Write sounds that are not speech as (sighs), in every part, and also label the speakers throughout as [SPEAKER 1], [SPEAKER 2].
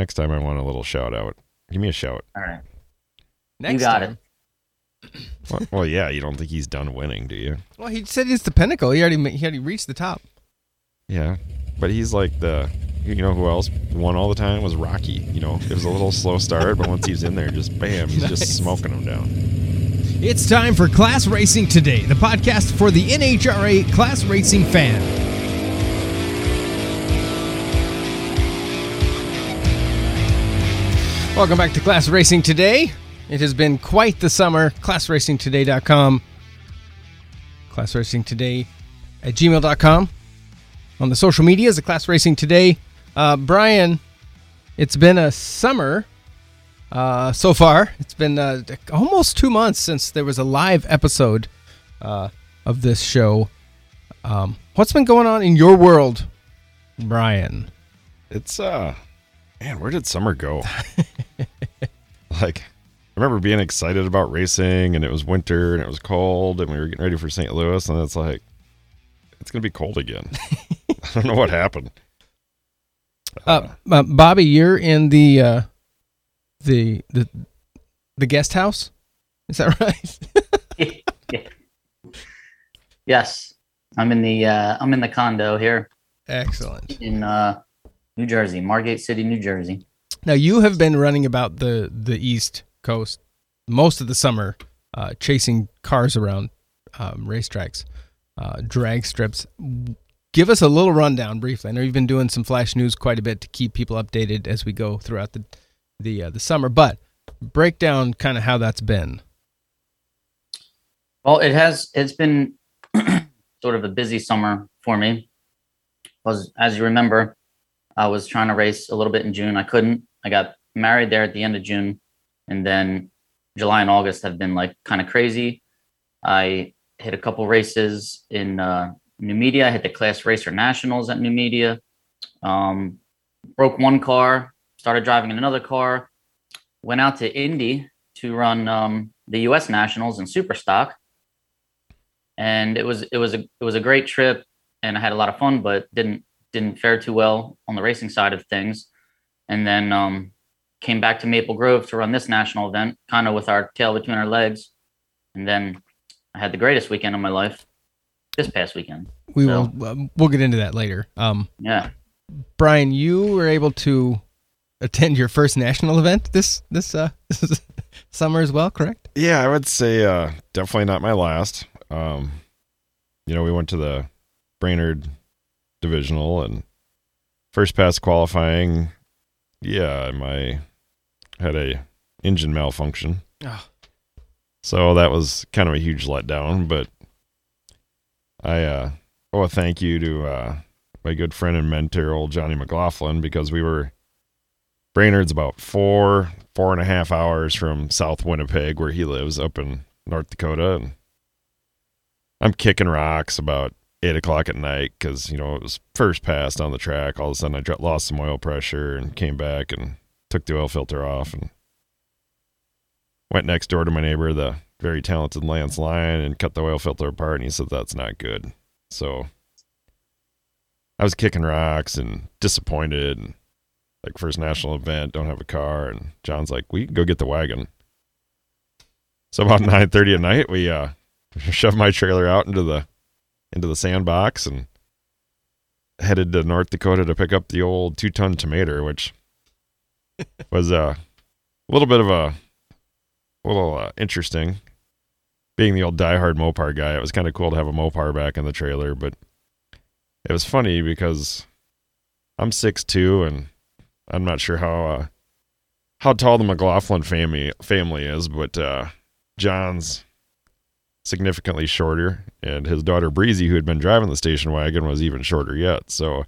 [SPEAKER 1] Next time I want a little shout out. Give me a shout.
[SPEAKER 2] All right.
[SPEAKER 3] Next
[SPEAKER 2] you got
[SPEAKER 3] time.
[SPEAKER 2] it.
[SPEAKER 1] well, well, yeah, you don't think he's done winning, do you?
[SPEAKER 3] Well, he said it's the pinnacle. He already he already reached the top.
[SPEAKER 1] Yeah. But he's like the you know who else won all the time was Rocky. You know, it was a little slow start, but once he's in there, just bam, he's
[SPEAKER 3] Nice.
[SPEAKER 1] just smoking them down.
[SPEAKER 3] It's time for Class Racing Today, the podcast for the NHRA class racing fan. Welcome back to Class Racing Today. It has been quite the summer. ClassRacingToday.com. Class Racing Today at gmail.com. On the social medias at Class Racing Today. Uh, Brian, it's been a summer uh, so far. It's been uh, almost two months since there was a live episode uh, of this show. Um, what's been going on in your world, Brian?
[SPEAKER 1] It's uh man, where did summer go? (laughs) like I remember being excited about racing and it was winter and it was cold and we were getting ready for St. Louis and it's like it's gonna be cold again. (laughs) I don't know what happened.
[SPEAKER 3] Uh, uh, Bobby, you're in the uh, the the the guest house. Is that (laughs) right?
[SPEAKER 2] Yes, I'm in the uh, I'm in the condo here
[SPEAKER 3] Excellent.
[SPEAKER 2] in uh, New Jersey, Margate City, New Jersey.
[SPEAKER 3] Now you have been running about the the East Coast most of the summer, uh, chasing cars around um, racetracks, uh, drag strips. Give us a little rundown briefly. I know you've been doing some flash news quite a bit to keep people updated as we go throughout the the uh, the summer, but break down kind of how that's been.
[SPEAKER 2] Well, it has. It's been (clears throat) sort of a busy summer for me. Was as you remember, I was trying to race a little bit in June. I couldn't. I got married there at the end of June, and then July and August have been like kind of crazy. I hit a couple races in uh, Numidia. I hit the Class Racer Nationals at Numidia. Um, broke one car. Started driving in another car. Went out to Indy to run um, the U.S. Nationals in Super Stock and it was it was a it was a great trip and I had a lot of fun, but didn't didn't fare too well on the racing side of things. And then um, came back to Maple Grove to run this national event, kind of with our tail between our legs. And then I had the greatest weekend of my life this past weekend.
[SPEAKER 3] We
[SPEAKER 2] So-
[SPEAKER 3] will uh, we'll get into that later. Um,
[SPEAKER 2] Yeah,
[SPEAKER 3] Brian, you were able to attend your first national event this this uh, (laughs) summer as well, correct?
[SPEAKER 1] Yeah, I would say uh definitely not my last. Um you know, we went to the Brainerd divisional and first pass qualifying. Yeah, my had a engine malfunction.
[SPEAKER 3] Oh.
[SPEAKER 1] So that was kind of a huge letdown, but I uh owe a thank you to uh my good friend and mentor old Johnny McLaughlin because we were Brainerd's about four, four and a half hours from South Winnipeg where he lives up in North Dakota and I'm kicking rocks about eight o'clock at night because you know it was first passed on the track. All of a sudden, I dro- lost some oil pressure and came back and took the oil filter off and went next door to my neighbor, the very talented Lance Lyon, and cut the oil filter apart. And he said that's not good. So I was kicking rocks and disappointed. And like first national event, don't have a car, and John's like, "We can go get the wagon." So about (laughs) nine thirty at night, we uh (laughs) shoved my trailer out into the into the sandbox and headed to North Dakota to pick up the old two ton tomato, which (laughs) was uh, a little bit of a little uh, interesting. Being the old diehard Mopar guy, it was kind of cool to have a Mopar back in the trailer, but it was funny because I'm 6'2 and I'm not sure how uh, how tall the McLaughlin family family is, but uh, John's significantly shorter, and his daughter Breezy, who had been driving the station wagon, was even shorter yet. So,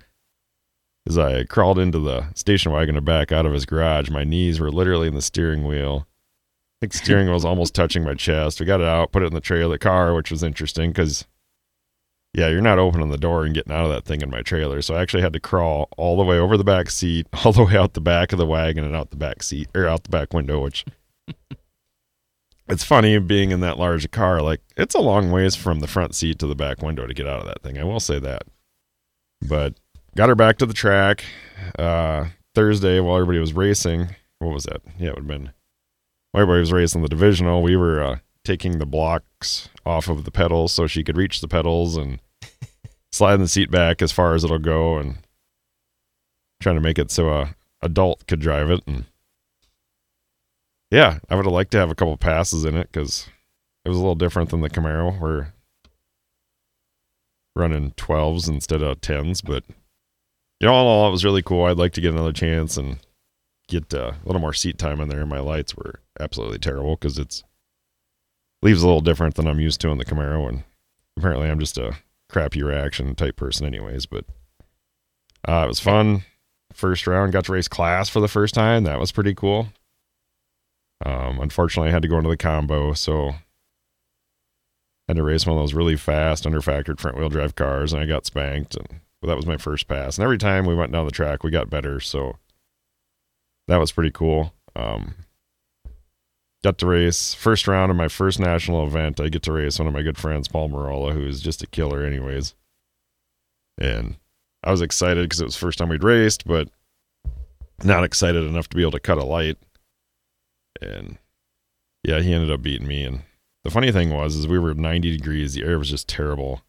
[SPEAKER 1] as I crawled into the station wagon to back out of his garage, my knees were literally in the steering wheel. I think steering wheel was almost touching my chest. We got it out, put it in the trailer car, which was interesting because, yeah, you're not opening the door and getting out of that thing in my trailer. So I actually had to crawl all the way over the back seat, (laughs) all the way out the back of the wagon and out the back seat or out the back window, which (laughs) it's funny being in that large a car. Like it's a long ways from the front seat to the back window to get out of that thing. I will say that. But got her back to the track. Uh, Thursday while everybody was racing. What was that? Yeah, it would have been while everybody was racing the divisional. We were uh, taking the blocks off of the pedals so she could reach the pedals and (laughs) sliding the seat back as far as it'll go and trying to make it so a adult could drive it. And yeah, I would have liked to have a couple passes in it because it was a little different than the Camaro. We're running 12s instead of 10s, but you know, all in all, it was really cool. I'd like to get another chance and get uh, a little more seat time in there. My lights were absolutely terrible because it's leaves a little different than I'm used to in the Camaro, and apparently I'm just a crappy reaction type person, anyways. But uh, it was fun. First round, got to race class for the first time. That was pretty cool. Um, unfortunately, I had to go into the combo, so had to race one of those really fast, underfactored front wheel drive cars, and I got spanked. And but that was my first pass. And every time we went down the track, we got better. So that was pretty cool. Um, got to race first round of my first national event. I get to race one of my good friends, Paul Marola, who is just a killer, anyways. And I was excited because it was first time we'd raced, but not excited enough to be able to cut a light. And yeah, he ended up beating me. And the funny thing was, is we were 90 degrees. The air was just terrible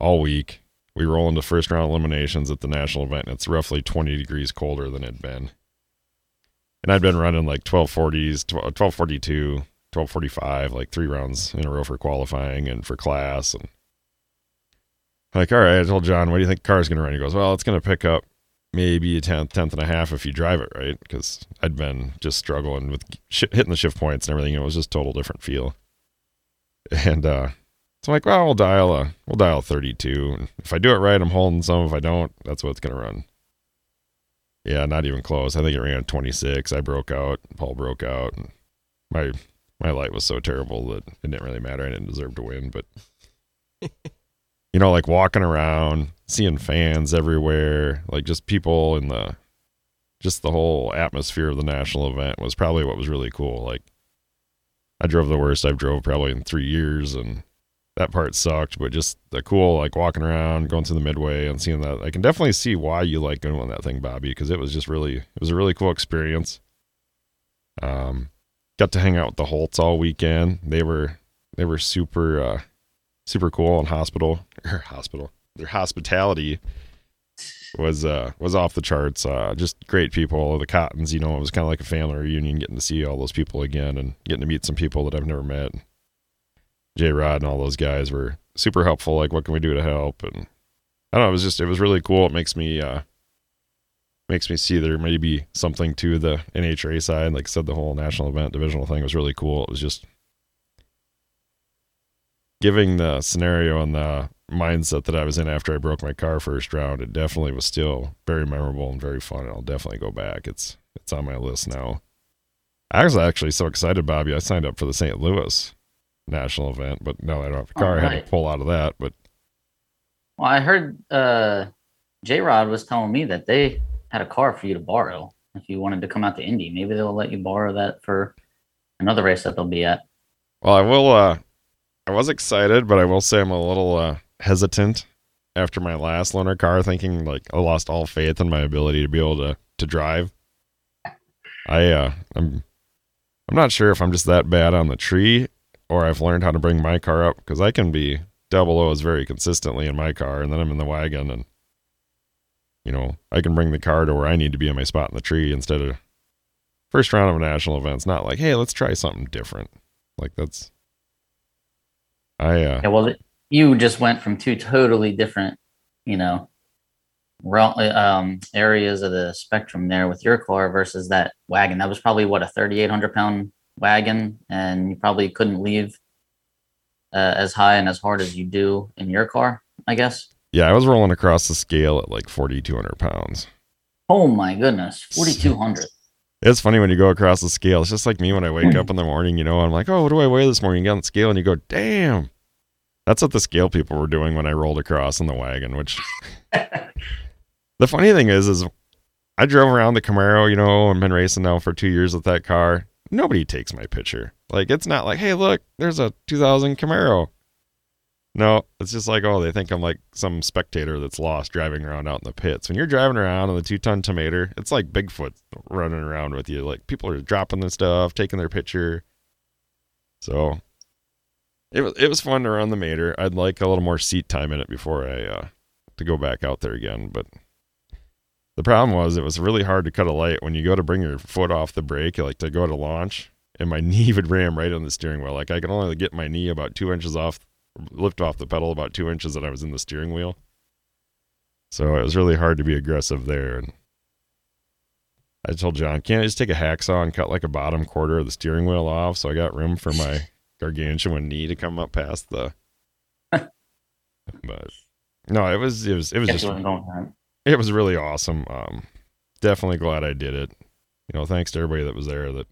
[SPEAKER 1] all week. We roll into first round eliminations at the national event, and it's roughly 20 degrees colder than it'd been. And I'd been running like 1240s, 1242, uh, 1245, like three rounds in a row for qualifying and for class. And like, all right, I told John, what do you think the car's going to run? He goes, well, it's going to pick up maybe a tenth, tenth and a half if you drive it right, because I'd been just struggling with sh- hitting the shift points and everything. It was just total different feel. And uh, so I'm like, well, we'll dial a we'll dial 32. And if I do it right, I'm holding some. If I don't, that's what it's gonna run. Yeah, not even close. I think it ran 26. I broke out. Paul broke out. And my my light was so terrible that it didn't really matter. I didn't deserve to win, but (laughs) you know, like walking around, seeing fans everywhere, like just people in the just the whole atmosphere of the national event was probably what was really cool. Like I drove the worst I've drove probably in three years and that part sucked, but just the cool, like walking around, going to the midway and seeing that. I can definitely see why you like going on that thing, Bobby, because it was just really, it was a really cool experience. Um, got to hang out with the Holts all weekend. They were, they were super, uh, super cool in hospital or (laughs) hospital. Their hospitality was, uh, was off the charts. Uh, just great people. The Cottons, you know, it was kind of like a family reunion, getting to see all those people again and getting to meet some people that I've never met. J Rod and all those guys were super helpful. Like, what can we do to help? And I don't know. It was just, it was really cool. It makes me, uh, makes me see there may be something to the NHRA side. Like I said, the whole national event divisional thing was really cool. It was just giving the scenario and the mindset that I was in after I broke my car first round. It definitely was still very memorable and very fun. And I'll definitely go back. It's, it's on my list now. I was actually so excited, Bobby. I signed up for the St. Louis national event, but no, I don't have a car. I had to pull out of that. But
[SPEAKER 2] well, I heard uh, J Rod was telling me that they had a car for you to borrow if you wanted to come out to Indy. Maybe they'll let you borrow that for another race that they'll be at.
[SPEAKER 1] Well, I will. Uh, I was excited, but I will say I'm a little uh, hesitant after my last loaner car, thinking like I lost all faith in my ability to be able to to drive. I uh, I'm I'm not sure if I'm just that bad on the tree or I've learned how to bring my car up because I can be double O's very consistently in my car, and then I'm in the wagon, and you know I can bring the car to where I need to be in my spot in the tree instead of first round of a national event. It's not like hey, let's try something different. Like that's I uh,
[SPEAKER 2] yeah. Well, you just went from two totally different, you know, um, areas of the spectrum there with your car versus that wagon. That was probably what a 3,800 pound wagon and you probably couldn't leave uh, as high and as hard as you do in your car, I guess.
[SPEAKER 1] Yeah, I was rolling across the scale at like 4,200 pounds.
[SPEAKER 2] Oh my goodness, 4,200.
[SPEAKER 1] It's funny when you go across the scale. It's just like me when I wake hmm. up in the morning, you know, I'm like, oh, what do I weigh this morning? You get on the scale and you go, damn. That's what the scale people were doing when I rolled across in the wagon, which (laughs) the funny thing is, is I drove around the Camaro, you know, and been racing now for two years with that car nobody takes my picture. Like it's not like, hey, look, there's a 2000 Camaro. No, it's just like, oh, they think I'm like some spectator that's lost driving around out in the pits. When you're driving around on the two ton tomater, it's like Bigfoot running around with you. Like people are dropping the stuff, taking their picture. So it was it was fun to run the mater. I'd like a little more seat time in it before I uh to go back out there again, but the problem was it was really hard to cut a light when you go to bring your foot off the brake, like to go to launch, and my (laughs) knee would ram right on the steering wheel. Like I could only get my knee about two inches off lift off the pedal about two inches and I was in the steering wheel. So it was really hard to be aggressive there. And I told John, can't I just take a hacksaw and cut like a bottom quarter of the steering wheel off so I got room for my (laughs) gargantuan knee to come up past the. (laughs) but no, it was it was it was
[SPEAKER 2] Guess
[SPEAKER 1] just
[SPEAKER 2] it wasn't going right.
[SPEAKER 1] it was really awesome. Um, definitely glad I did it. You know, thanks to everybody that was there that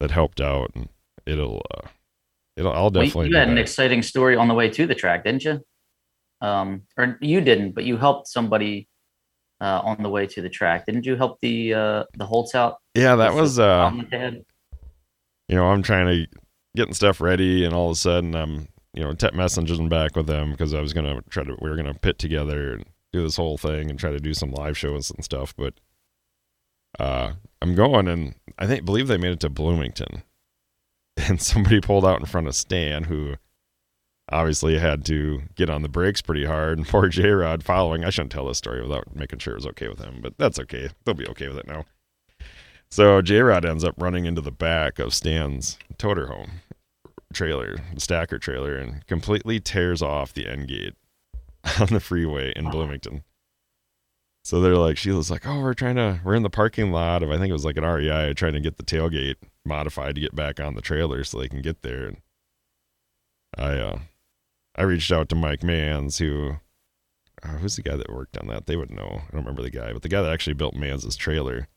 [SPEAKER 1] that helped out, and it'll uh, it'll I'll
[SPEAKER 2] Well, you-
[SPEAKER 1] definitely.
[SPEAKER 2] you had an exciting story on the way to the track, didn't you? Um, or you didn't, but you helped somebody uh, on the way to the track. Didn't you help the uh, the Holtz out?
[SPEAKER 1] yeah, that was uh,
[SPEAKER 2] problem that they had?
[SPEAKER 1] you know, I'm trying to getting stuff ready, and all of a sudden, I'm you know, tech messaging back with them because I was gonna try to we were gonna pit together and do this whole thing and try to do some live shows and stuff, but uh, I'm going, and I think believe they made it to Bloomington, and somebody pulled out in front of Stan who. Obviously, had to get on the brakes pretty hard, and poor J Rod following. I shouldn't tell this story without making sure it was okay with him, but that's okay. They'll be okay with it now. So J Rod ends up running into the back of Stan's toter home trailer, the stacker trailer, and completely tears off the end gate (laughs) on the freeway in Bloomington. So they're like, Sheila's like, oh, we're trying to, we're in the parking lot of, I think it was like an REI, trying to get the tailgate modified to get back on the trailer so they can get there. And I, uh, I reached out to Mike Mans, who, uh, who's the guy that worked on that? They would know. I don't remember the guy, but the guy that actually built Mans's trailer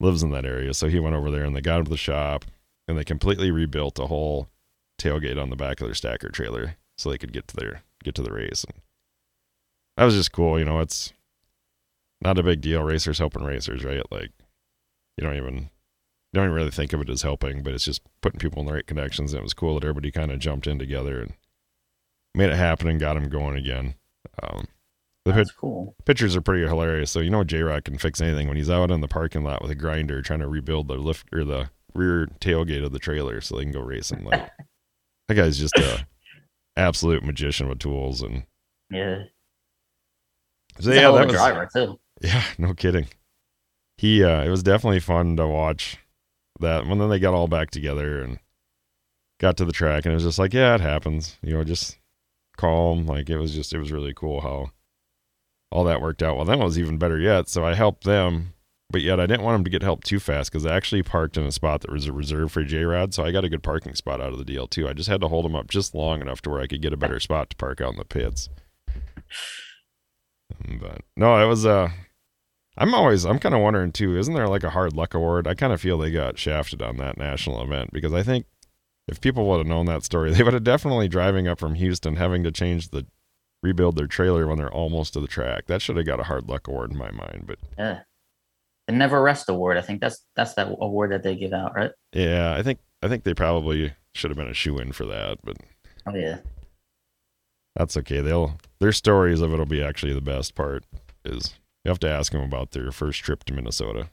[SPEAKER 1] lives in that area. So he went over there and they got him to the shop and they completely rebuilt a whole tailgate on the back of their stacker trailer so they could get to their get to the race. And that was just cool, you know, it's not a big deal. Racers helping racers, right? Like you don't even don't even really think of it as helping, but it's just putting people in the right connections. And it was cool that everybody kind of jumped in together and made it happen and got them going again. Um, the
[SPEAKER 2] That's cool.
[SPEAKER 1] pictures are pretty hilarious. So you know J Rod can fix anything when he's out in the parking lot with a grinder trying to rebuild the lift or the rear tailgate of the trailer so they can go racing. Like (laughs) that guy's just a absolute magician with tools and
[SPEAKER 2] Yeah.
[SPEAKER 1] so
[SPEAKER 2] He's
[SPEAKER 1] yeah, that was
[SPEAKER 2] driver too.
[SPEAKER 1] yeah, no kidding. He uh it was definitely fun to watch that. And then they got all back together and got to the track and it was just like, yeah, it happens. You know, just calm. Like it was just it was really cool how all that worked out. Well, then it was even better yet. So I helped them, but yet I didn't want them to get help too fast because I actually parked in a spot that was a reserve for J Rod. So I got a good parking spot out of the deal too. I just had to hold them up just long enough to where I could get a better spot to park out in the pits. But no, it was uh I'm always I'm kind of wondering too, isn't there like a hard luck award? I kind of feel they got shafted on that national event because I think if people would have known that story, (laughs) they would have definitely driving up from Houston having to change the rebuild their trailer when they're almost to the track. That should have got a hard luck award in my mind, but
[SPEAKER 2] Yeah. The Never Rest Award. I think that's that's that award that they give out, right?
[SPEAKER 1] yeah, I think I think they probably should have been a shoe in for that, but
[SPEAKER 2] Oh yeah.
[SPEAKER 1] that's okay. They'll their stories of it'll be actually the best part is you have to ask them about their first trip to Minnesota.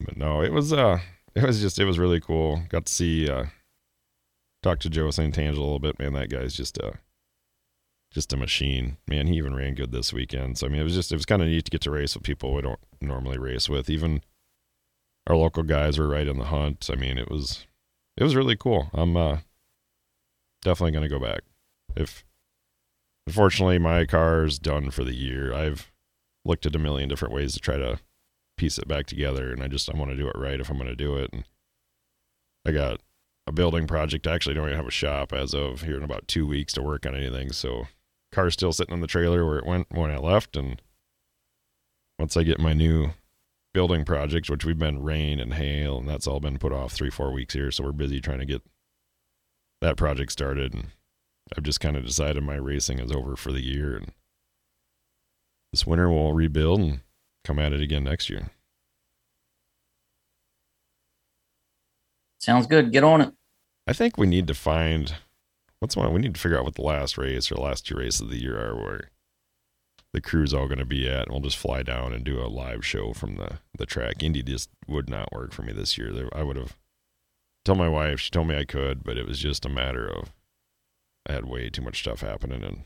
[SPEAKER 1] But no, it was uh it was just it was really cool. Got to see uh talk to Joe Santangelo a little bit. Man, that guy's just a just a machine. Man, he even ran good this weekend. So I mean it was just it was kind of neat to get to race with people we don't normally race with. Even our local guys were right in the hunt. I mean, it was it was really cool. I'm uh definitely gonna go back. If unfortunately my car's done for the year. I've looked at a million different ways to try to piece it back together and I just I want to do it right if I'm gonna do it. And I got a building project. I actually don't even have a shop as of here in about two weeks to work on anything. So car's still sitting on the trailer where it went when I left and once I get my new building project, which we've been rain and hail, and that's all been put off three, four weeks here. So we're busy trying to get that project started. And I've just kind of decided my racing is over for the year. And this winter we'll rebuild and come at it again next year.
[SPEAKER 2] Sounds good. Get on it.
[SPEAKER 1] I think we need to find what's one. We need to figure out what the last race or last two races of the year are where the crew's all going to be at, and we'll just fly down and do a live show from the the track. Indy just would not work for me this year. I would have told my wife. She told me I could, but it was just a matter of I had way too much stuff happening and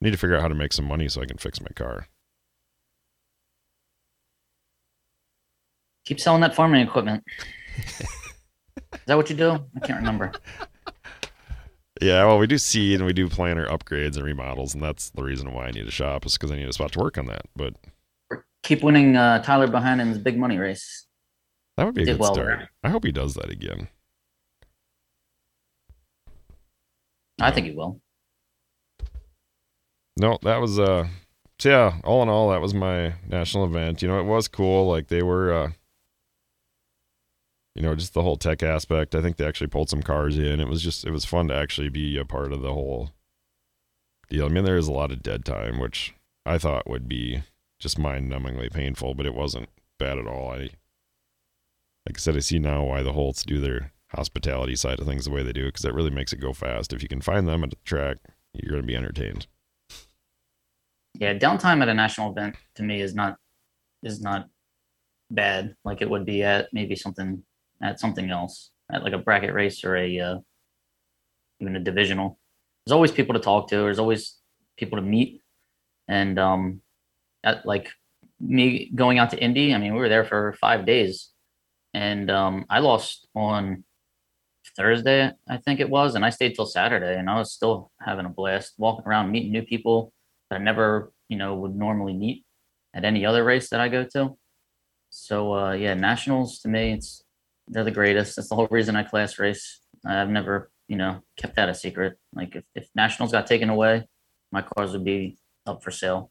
[SPEAKER 1] need to figure out how to make some money so I can fix my car.
[SPEAKER 2] Keep selling that farming equipment. (laughs) Is that what you do? I can't remember. (laughs)
[SPEAKER 1] Yeah, well, we do seed and we do planner upgrades and remodels, and that's the reason why I need a shop is because I need a spot to work on that. But
[SPEAKER 2] Keep winning uh, Tyler Bohannon's big money race.
[SPEAKER 1] that would be a good
[SPEAKER 2] well
[SPEAKER 1] start.
[SPEAKER 2] there.
[SPEAKER 1] I hope he does that again.
[SPEAKER 2] I think he will.
[SPEAKER 1] No, that was uh so yeah, all in all that was my national event. You know, it was cool. Like they were uh you know, just the whole tech aspect. I think they actually pulled some cars in. It was just it was fun to actually be a part of the whole deal. I mean, there is a lot of dead time, which I thought would be just mind numbingly painful, but it wasn't bad at all. I like I said, I see now why the Holts do their hospitality side of things the way they do, because that really makes it go fast. If you can find them at the track, you're gonna be entertained.
[SPEAKER 2] Yeah, downtime at a national event to me is not is not bad like it would be at maybe something at something else at like a bracket race or a uh, even a divisional. There's always people to talk to. There's always people to meet, and um, at like me going out to Indy. I mean, we were there for five days, and um, I lost on Thursday, I think it was, and I stayed till Saturday, and I was still having a blast walking around, meeting new people that I never, you know, would normally meet at any other race that I go to. So uh, yeah, nationals to me, it's they're the greatest. That's the whole reason I class race. I've never, you know, kept that a secret. Like if, if nationals got taken away, my cars would be up for sale.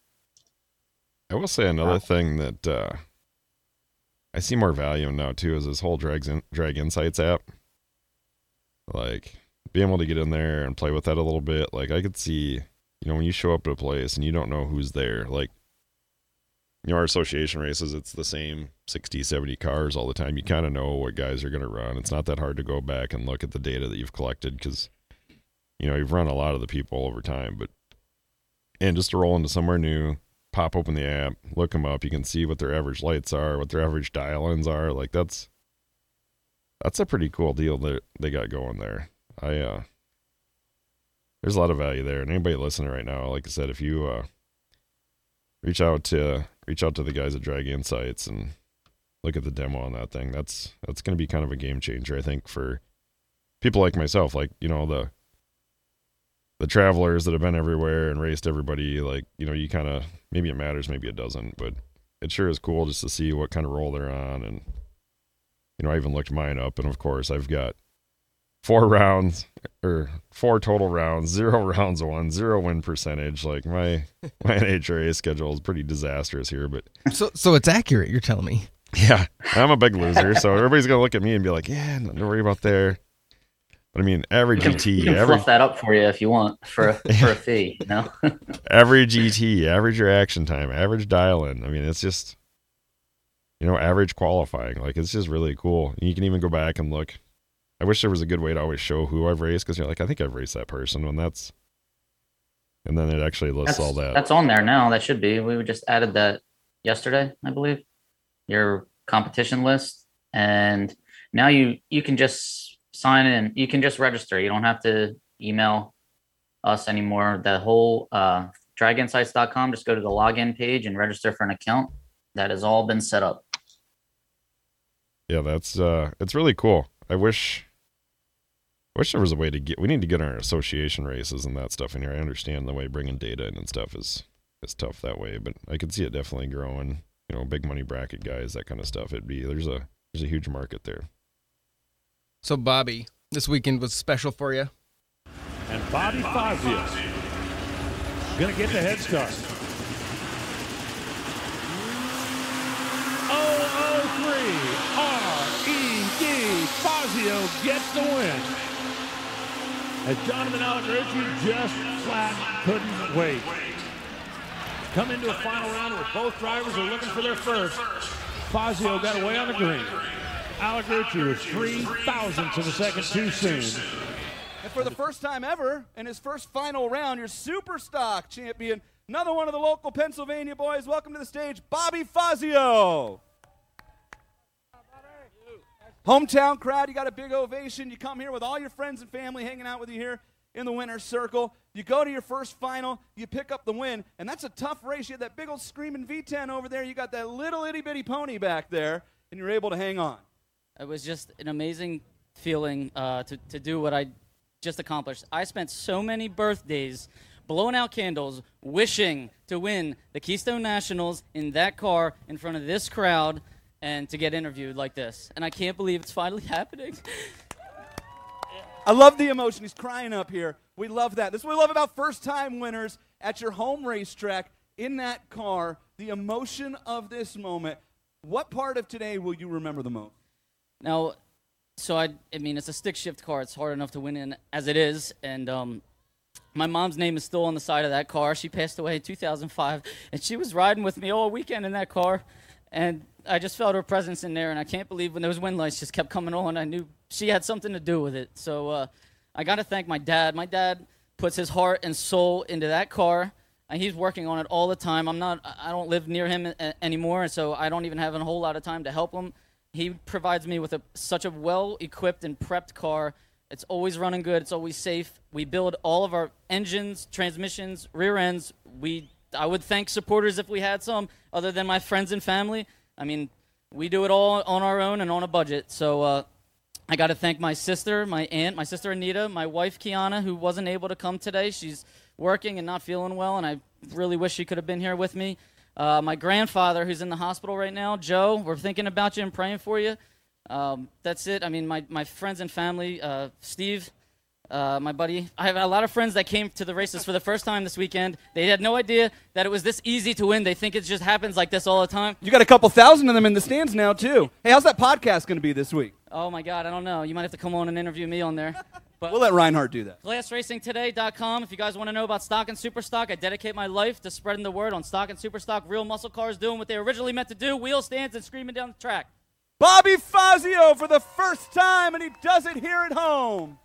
[SPEAKER 1] I will say another thing that uh, I see more value in now too is this whole Drag, in, Drag Insights app. Like being able to get in there and play with that a little bit. Like I could see, you know, when you show up at a place and you don't know who's there, like you know, our association races, it's the same 60, 70 cars all the time. You kind of know what guys are going to run. It's not that hard to go back and look at the data that you've collected because, you know, you've run a lot of the people over time. But, and just to roll into somewhere new, pop open the app, look them up. You can see what their average lights are, what their average dial-ins are. Like that's that's a pretty cool deal that they got going there. I uh there's a lot of value there. And anybody listening right now, like I said, if you uh reach out to reach out to the guys at Drag Insights and look at the demo on that thing, that's that's gonna be kind of a game changer, I think, for people like myself, like, you know, the the travelers that have been everywhere and raced everybody, like, you know, you kind of maybe it matters, maybe it doesn't, but it sure is cool just to see what kind of role they're on. And, you know, I even looked mine up, and of course, I've got four rounds or four total rounds, (laughs) zero rounds won, zero win percentage. Like, my, (laughs) my NHRA schedule is pretty disastrous here, but
[SPEAKER 3] So, so it's accurate. You're telling me.
[SPEAKER 1] yeah, I'm a big loser. So everybody's going to look at me and be like, yeah, nothing to worry about there. But I mean, every
[SPEAKER 2] You can,
[SPEAKER 1] GT,
[SPEAKER 2] you can
[SPEAKER 1] every
[SPEAKER 2] fluff that up for you if you want for a, for a (laughs) fee. You know,
[SPEAKER 1] average GT, average reaction time, average dial in. I mean, it's just, you know, average qualifying. Like, it's just really cool. You can even go back and look. I wish there was a good way to always show who I've raced because you're like, I think I've raced that person when that's, and then it actually lists
[SPEAKER 2] that's
[SPEAKER 1] all that.
[SPEAKER 2] that's on there now. That should be. We just added that yesterday, I believe. Your competition list, and now you you can just sign in. You can just register. You don't have to email us anymore. The whole uh, draginsights.com. Just go to the login page and register for an account. That has all been set up.
[SPEAKER 1] Yeah, that's, uh, it's really cool. I wish, wish there was a way to get, we need to get our association races and that stuff in here. I understand the way bringing data in and stuff is, is tough that way, but I could see it definitely growing. You know, big money bracket guys, that kind of stuff. It'd be there's a there's a huge market there.
[SPEAKER 3] So, Bobby, this weekend was special for you.
[SPEAKER 4] And Bobby Fazio gonna get the head start. 003 R-E-D Fazio gets the win. As Jonathan Allegretti just flat couldn't wait. Come into a final round where both drivers are looking for their first. Fazio got away on the green. Alec was three thousandths of a second too soon.
[SPEAKER 5] And for the first time ever, in his first final round, your super stock champion, another one of the local Pennsylvania boys. Welcome to the stage, Bobby Fazio. Hometown crowd, you got a big ovation. You come here with all your friends and family hanging out with you here in the winner's circle. You go to your first final, you pick up the win, and that's a tough race. You had that big old screaming V10 over there. You got that little itty bitty pony back there, and you're able to hang on.
[SPEAKER 6] It was just an amazing feeling uh, to, to do what I just accomplished. I spent so many birthdays blowing out candles, wishing to win the Keystone Nationals in that car in front of this crowd and to get interviewed like this. And I can't believe it's finally (laughs) happening.
[SPEAKER 5] I love the emotion. He's crying up here. We love that. This is what we love about first time winners at your home racetrack in that car. The emotion of this moment. What part of today will you remember the most?
[SPEAKER 6] Now, so I, I mean, it's a stick shift car. It's hard enough to win in as it is, and um, my mom's name is still on the side of that car. She passed away in 2005, and she was riding with me all weekend in that car, and I just felt her presence in there, and I can't believe when those wind lights just kept coming on. I knew she had something to do with it. So uh, I got to thank my dad. My dad puts his heart and soul into that car. And he's working on it all the time. I'm not. I don't live near him a- anymore, and so I don't even have a whole lot of time to help him. He provides me with a, such a well-equipped and prepped car. It's always running good. It's always safe. We build all of our engines, transmissions, rear ends. We. I would thank supporters if we had some, other than my friends and family. I mean, we do it all on our own and on a budget. So uh, I got to thank my sister, my aunt, my sister Anita, my wife Kiana, who wasn't able to come today. She's working and not feeling well, and I really wish she could have been here with me. Uh, my grandfather, who's in the hospital right now, Joe, we're thinking about you and praying for you. Um, that's it. I mean, my, my friends and family, uh, Steve, uh, my buddy. I have a lot of friends that came to the races for the first time this weekend. They had no idea that it was this easy to win. They think it just happens like this all the time.
[SPEAKER 5] You got a couple thousand of them in the stands now, too. Hey, how's that podcast going to be this week?
[SPEAKER 6] Oh my God, I don't know. You might have to come on and interview me on there. (laughs) But
[SPEAKER 5] We'll let Reinhardt do that.
[SPEAKER 6] ClassRacingToday.com. If you guys want to know about stock and super stock, I dedicate my life to spreading the word on stock and super stock. Real muscle cars doing what they originally meant to do: wheel stands and screaming down the track.
[SPEAKER 5] Bobby Fazio for the first time, and he does it here at home.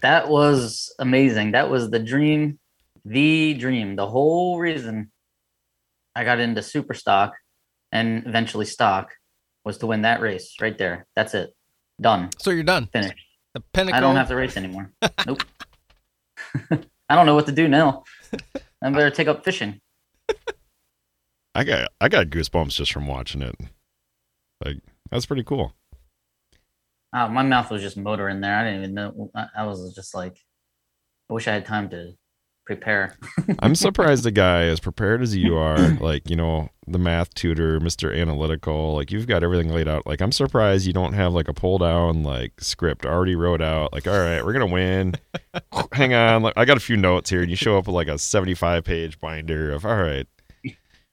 [SPEAKER 2] That was amazing. That was the dream, the dream, the whole reason I got into super stock and eventually stock was to win that race right there. That's it. Done.
[SPEAKER 3] So you're done.
[SPEAKER 2] Finished.
[SPEAKER 3] The pinnacle.
[SPEAKER 2] I don't have to race anymore. nope. (laughs) I don't know what to do now. (laughs) I better take up fishing.
[SPEAKER 1] I got I got goosebumps just from watching it. Like that's pretty cool.
[SPEAKER 2] Uh, my mouth was just motoring there. I didn't even know. I, was just like, I wish I had time to prepare. (laughs)
[SPEAKER 1] I'm surprised a guy as prepared as you are, (laughs) like, you know, the math tutor, Mr. Analytical, like you've got everything laid out. Like I'm surprised you don't have like a pull down like script already wrote out. Like, all right, we're gonna win. (laughs) Hang on, like, I got a few notes here, and you show up with like a 75 page binder of all right.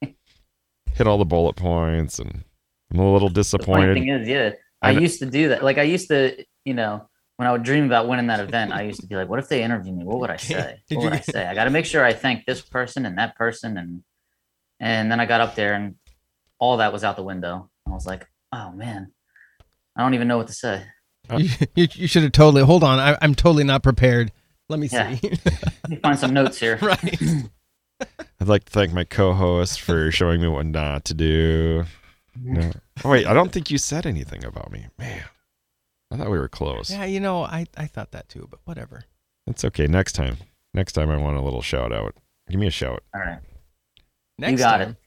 [SPEAKER 1] Hit all the bullet points, and I'm a little disappointed.
[SPEAKER 2] The thing is, yeah, I,
[SPEAKER 1] I
[SPEAKER 2] used to do that. Like I used to, you know, when I would dream about winning that event, I used to be like, what if they interview me? What would I (laughs) say? (laughs) What would I say? I got to make sure I thank this person and that person, and and then I got up there and all that was out the window. I was like, oh man, I don't even know what to say.
[SPEAKER 3] Uh, (laughs) you, you, you should have totally. Hold on. I, I'm totally not prepared. Let me
[SPEAKER 2] Yeah.
[SPEAKER 3] see.
[SPEAKER 2] Let me find some notes here.
[SPEAKER 3] right.
[SPEAKER 1] I'd like to thank my co-host for showing me what not to do. No. Oh, wait, I don't think you said anything about me, man. I thought we were close.
[SPEAKER 3] Yeah, you know, I, I thought that too, but whatever.
[SPEAKER 1] It's okay. Next time, next time I want a little shout out. Give me a shout.
[SPEAKER 2] All right,
[SPEAKER 3] Next
[SPEAKER 2] you got
[SPEAKER 3] time.
[SPEAKER 2] it.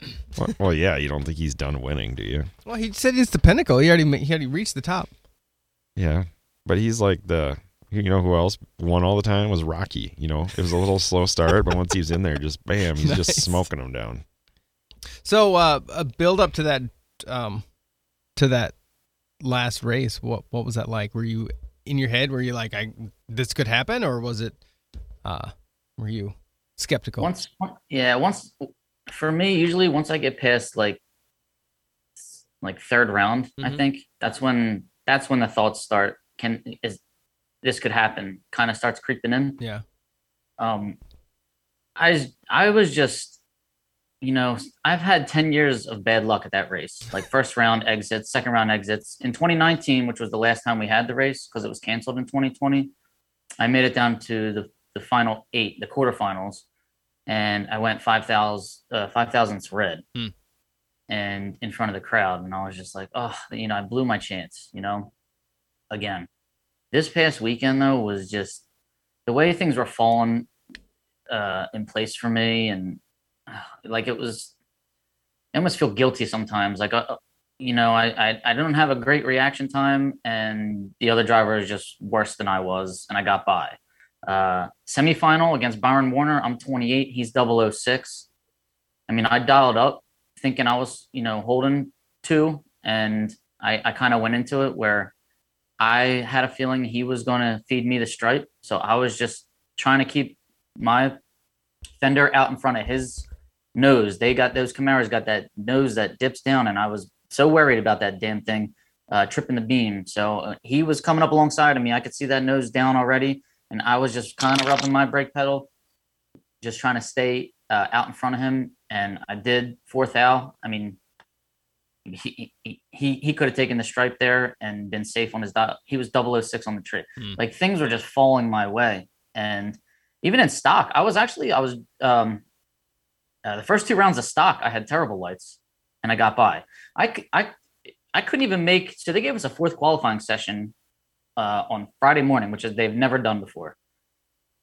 [SPEAKER 2] (clears throat)
[SPEAKER 1] Well, well, yeah. You don't think he's done winning, do you?
[SPEAKER 3] Well, he said it's the pinnacle. He already he already reached the top.
[SPEAKER 1] Yeah, but he's like the. You know who else won all the time was Rocky. You know, it was a little slow start, but once he was in there, just bam, he's (laughs)
[SPEAKER 3] Nice.
[SPEAKER 1] just smoking them down.
[SPEAKER 3] So, uh, a build up to that, um, to that last race. What what was that like? Were you in your head? Were you like, I this could happen, or was it? Uh, were you skeptical?
[SPEAKER 2] Once, yeah, once for me, usually once I get past like like third round, I
[SPEAKER 3] Mhm.
[SPEAKER 2] think that's when that's when the thoughts start. Can is this could happen? Kind of starts creeping in.
[SPEAKER 3] Yeah.
[SPEAKER 2] Um, I I was just, you know, I've had 10 years of bad luck at that race. Like first round exits, second round exits. In 2019, which was the last time we had the race because it was canceled in 2020, I made it down to the, the final eight, the quarterfinals, and I went 5,000 uh, 5 thousandths red.
[SPEAKER 3] Hmm.
[SPEAKER 2] And in front of the crowd, and I was just like, oh, you know, I blew my chance, you know, again. This past weekend though was just the way things were falling uh, in place for me, and like it was. I almost feel guilty sometimes. Like, uh, you know, I, I I don't have a great reaction time, and the other driver is just worse than I was, and I got by. Uh, semifinal against Byron Warner, I'm 28, he's 006. I mean, I dialed up thinking I was, you know, holding two, and I I kind of went into it where I had a feeling he was going to feed me the stripe, so I was just trying to keep my fender out in front of his nose. They got those Camaros got that nose that dips down, and I was so worried about that damn thing uh, tripping the beam. So uh, he was coming up alongside of me. I could see that nose down already, and I was just kind of rubbing my brake pedal, just trying to stay uh, out in front of him. And I did fourth out. I mean, he he he, he could have taken the stripe there and been safe on his dot. He was 006 on the tree.
[SPEAKER 3] Hmm.
[SPEAKER 2] Like things were just falling my way, and even in stock, I was actually I was um uh, the first two rounds of stock, I had terrible lights, and I got by. I I I couldn't even make. So they gave us a fourth qualifying session uh, on Friday morning, which is they've never done before.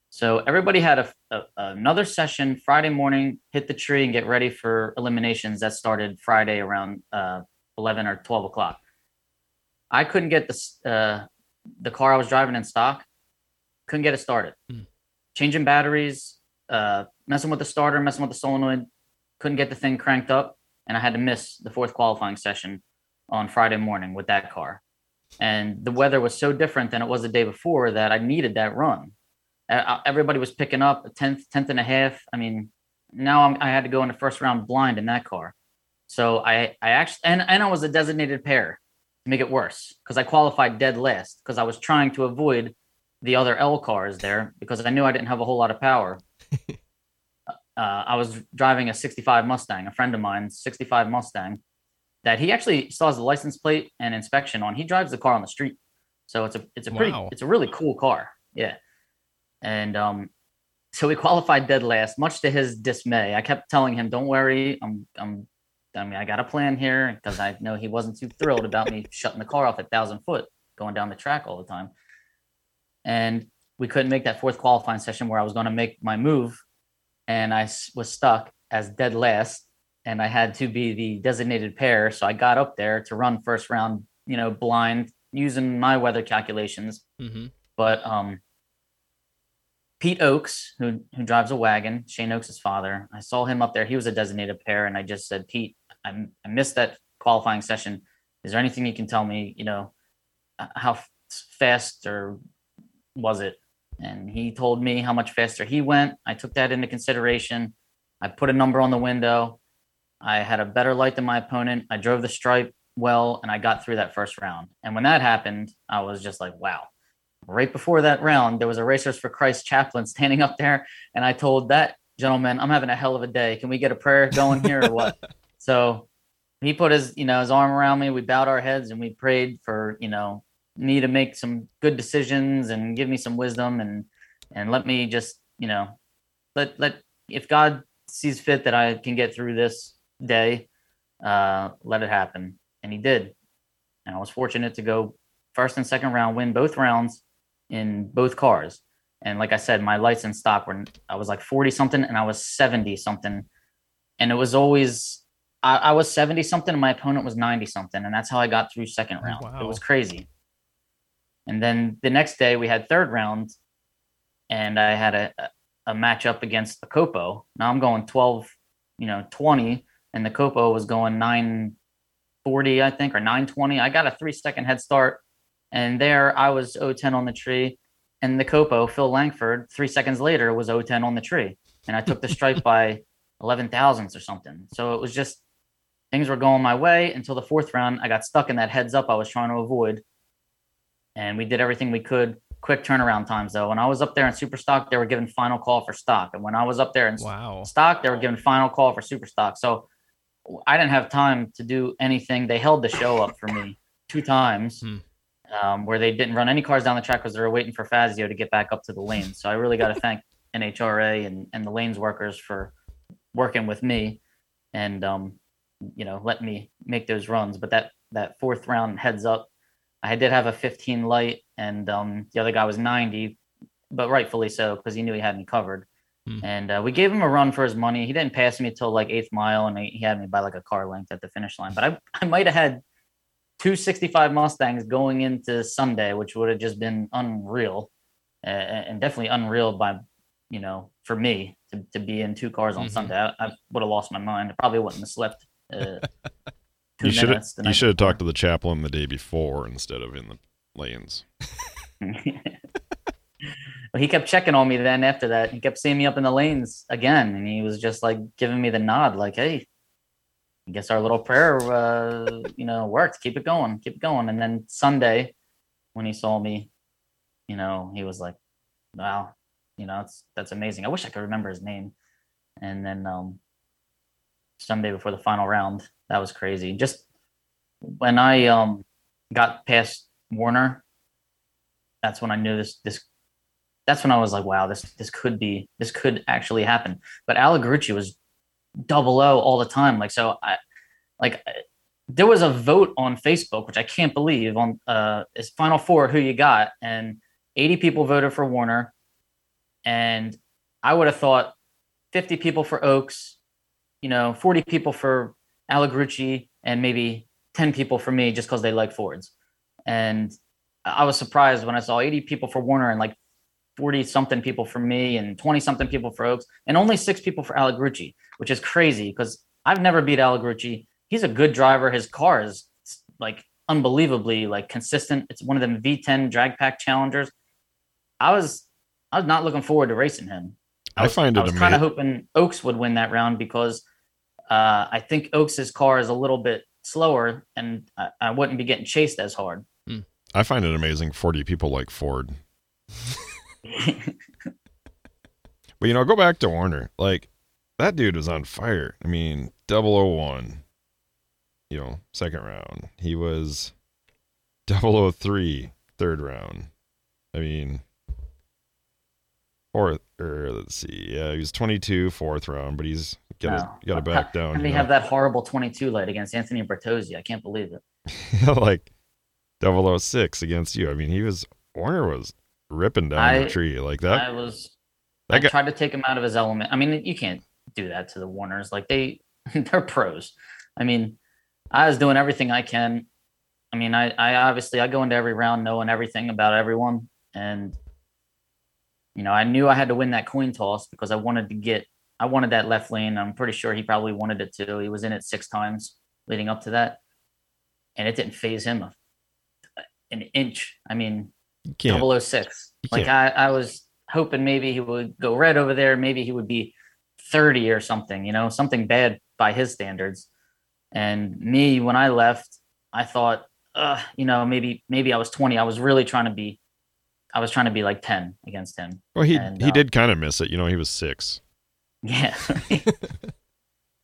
[SPEAKER 2] So everybody had a, a another session Friday morning, hit the tree and get ready for eliminations that started Friday around uh, eleven or twelve o'clock. I couldn't get the uh, the car I was driving in stock, couldn't get it started.
[SPEAKER 3] Hmm.
[SPEAKER 2] Changing batteries, uh, messing with the starter, messing with the solenoid, couldn't get the thing cranked up, and I had to miss the fourth qualifying session on Friday morning with that car. And the weather was so different than it was the day before that I needed that run. Uh, everybody was picking up a tenth, tenth and a half. I mean, now I'm, I had to go in the first round blind in that car. So I, I actually, and, and I was a designated pair to make it worse because I qualified dead last because I was trying to avoid the other L cars there because I knew I didn't have a whole lot of power. (laughs) uh, I was driving a 65 Mustang, a friend of mine, 65 Mustang that he actually still has the license plate and inspection on. He drives the car on the street. So it's a it's a pretty
[SPEAKER 3] Wow.
[SPEAKER 2] it's a really cool car. Yeah. And um so we (laughs) qualified dead last, much to his dismay. I kept telling him, "Don't worry, I'm I'm I mean, I got a plan here because I know he wasn't too thrilled about me shutting the car off at thousand foot, going down the track all the time. And we couldn't make that fourth qualifying session where I was going to make my move, and I was stuck as dead last, and I had to be the designated pair. So I got up there to run first round, you know, blind using my weather calculations.
[SPEAKER 3] Mm-hmm.
[SPEAKER 2] But um, Pete Oakes, who who drives a wagon, Shane Oakes' father, I saw him up there. He was a designated pair, and I just said, Pete, I, I missed that qualifying session. Is there anything you can tell me? You know, how fast or was it? And he told me how much faster he went. I took that into consideration. I put a number on the window. I had a better light than my opponent. I drove the stripe well, and I got through that first round. And when that happened, I was just like, wow. Right before that round, there was a Racers for Christ chaplain (laughs) standing up there, and I told that gentleman, "I'm having a hell of a day. Can we get a prayer going here or what?" (laughs) so he put his, you know, his arm around me. We bowed our heads and we prayed for, you know, me to make some good decisions and give me some wisdom and and let me just, you know, let let if God sees fit that I can get through this day, uh, let it happen. And he did. And I was fortunate to go first and second round, win both rounds in both cars. And like I said, my lights in stock were I was like 40 something and I was 70 something. And it was always I, I was 70 something and my opponent was 90 something. And that's how I got through second
[SPEAKER 3] Oh,
[SPEAKER 2] round.
[SPEAKER 3] wow.
[SPEAKER 2] It was crazy. And then the next day we had third round and I had a, a a matchup against the Copo. Now I'm going 12, you know, 20, and the Copo was going 940, I think, or 920. I got a three second head start. And there I was 010 on the tree. And the Copo, Phil Langford, three seconds later was 010 on the tree. And I took the stripe (laughs) by 11 thousandths or something. So it was just things were going my way until the fourth round. I got stuck in that heads up I was trying to avoid. And we did everything we could quick turnaround times though. When I was up there in super stock, they were giving final call for stock. And when I was up there in
[SPEAKER 3] Wow.
[SPEAKER 2] stock, they were giving final call for super stock. So I didn't have time to do anything. They held the show up for me two times.
[SPEAKER 3] Hmm.
[SPEAKER 2] Um, where they didn't run any cars down the track because they were waiting for Fazio to get back up to the lanes. So I really got to thank (laughs) NHRA and, and the lanes workers for working with me and um, you know letting me make those runs. But that that fourth round heads up, I did have a 15 light, and um, the other guy was 90, but rightfully so because he knew he had me covered.
[SPEAKER 3] Hmm.
[SPEAKER 2] And uh, we gave him a run for his money. He didn't pass me till like eighth mile, and he had me by like a car length at the finish line. But I I might have had two 65 Mustangs going into Sunday, which would have just been unreal, uh, and definitely unreal by you know for me to, to be in two cars on
[SPEAKER 3] Mhm.
[SPEAKER 2] Sunday. I, I would have lost my mind. I probably wouldn't have slept. Uh, (laughs)
[SPEAKER 1] You should have you should have talked to the chaplain the day before instead of in the lanes. (laughs)
[SPEAKER 2] well, he kept checking on me then after that. He kept seeing me up in the lanes again, and he was just like giving me the nod, like, "Hey, I guess our little prayer, uh, you know, worked. Keep it going, keep it going." And then Sunday, when he saw me, you know, he was like, "Wow, you know, that's that's amazing. I wish I could remember his name." And then um, Sunday before the final round, that was crazy. Just when I um got past Warner, that's when I knew this this that's when I was like, wow, this this could be this could actually happen. But Allegrucci was double O all the time. Like so I like there was a vote on Facebook, which I can't believe on uh is final four who you got, and 80 people voted for Warner. And I would have thought 50 people for Oaks, you know, 40 people for Allegrucci, and maybe 10 people for me just because they like Fords. And I was surprised when I saw 80 people for Warner and like 40 something people for me and 20 something people for Oaks and only six people for Allegrucci, which is crazy because I've never beat Allegrucci. He's a good driver. His car is like unbelievably like consistent. It's one of them V10 drag pack challengers. I was I was not looking forward to racing him.
[SPEAKER 1] I,
[SPEAKER 2] was,
[SPEAKER 1] find it I
[SPEAKER 2] was kind of hoping Oaks would win that round because uh, I think Oaks's car is a little bit slower and I, I wouldn't be getting chased as hard.
[SPEAKER 1] I find it amazing. Forty people like Ford, (laughs) but you know, go back to Warner. Like that dude was on fire. I mean, 001, You know, second round. He was 003, third round. I mean, fourth, or let's see. Yeah, he was 22, fourth round, but he's got
[SPEAKER 2] No.
[SPEAKER 1] to got to back (laughs) down.
[SPEAKER 2] and they
[SPEAKER 1] know?
[SPEAKER 2] have that horrible 22 light against Anthony Bertozzi. I can't believe it. (laughs)
[SPEAKER 1] like 006 against you. I mean, he was Warner was ripping down
[SPEAKER 2] I-
[SPEAKER 1] the tree like that.
[SPEAKER 2] I was.
[SPEAKER 1] that
[SPEAKER 2] I
[SPEAKER 1] guy-
[SPEAKER 2] tried to take him out of his element. I mean, you can't do that to the Warners. Like they, (laughs) they're pros. I mean, I was doing everything I can. I mean, I, I obviously I go into every round knowing everything about everyone, and you know, I knew I had to win that coin toss because I wanted to get. I wanted that left lane. I'm pretty sure he probably wanted it too. He was in it six times leading up to that, and it didn't faze him a, an inch. I mean,
[SPEAKER 1] you
[SPEAKER 2] 006. Like I, I was hoping maybe he would go red over there. Maybe he would be 30 or something, you know, something bad by his standards. And me, when I left, I thought, uh, you know, maybe maybe I was 20. I was really trying to be, I was trying to be like 10 against him.
[SPEAKER 1] Well, he
[SPEAKER 2] and,
[SPEAKER 1] he
[SPEAKER 2] uh,
[SPEAKER 1] did kind of miss it. You know, he was six.
[SPEAKER 2] Yeah.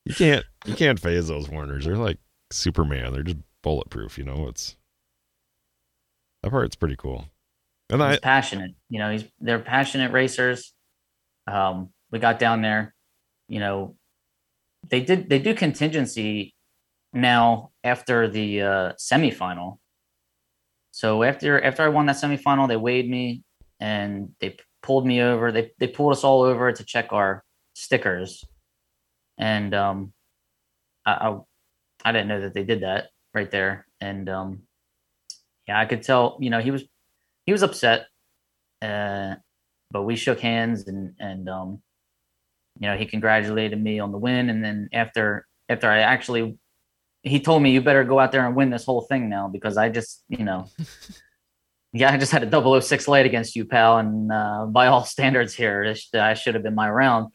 [SPEAKER 1] You can't you can't faze those Warners. They're like Superman. They're just bulletproof. You know, it's that part's pretty cool. And I
[SPEAKER 2] passionate. You know, he's they're passionate racers. Um, we got down there, you know, they did they do contingency now after the uh, semifinal. So after after I won that semifinal, they weighed me and they pulled me over. They they pulled us all over to check our stickers, and um, I, I I didn't know that they did that right there, and um, yeah, I could tell. You know, he was he was upset, uh, but we shook hands and and um, you know he congratulated me on the win, and then after after I actually he told me you better go out there and win this whole thing now because I just you know (laughs) yeah I just had a 006 light against you pal. And uh, by all standards here this, I should have been my round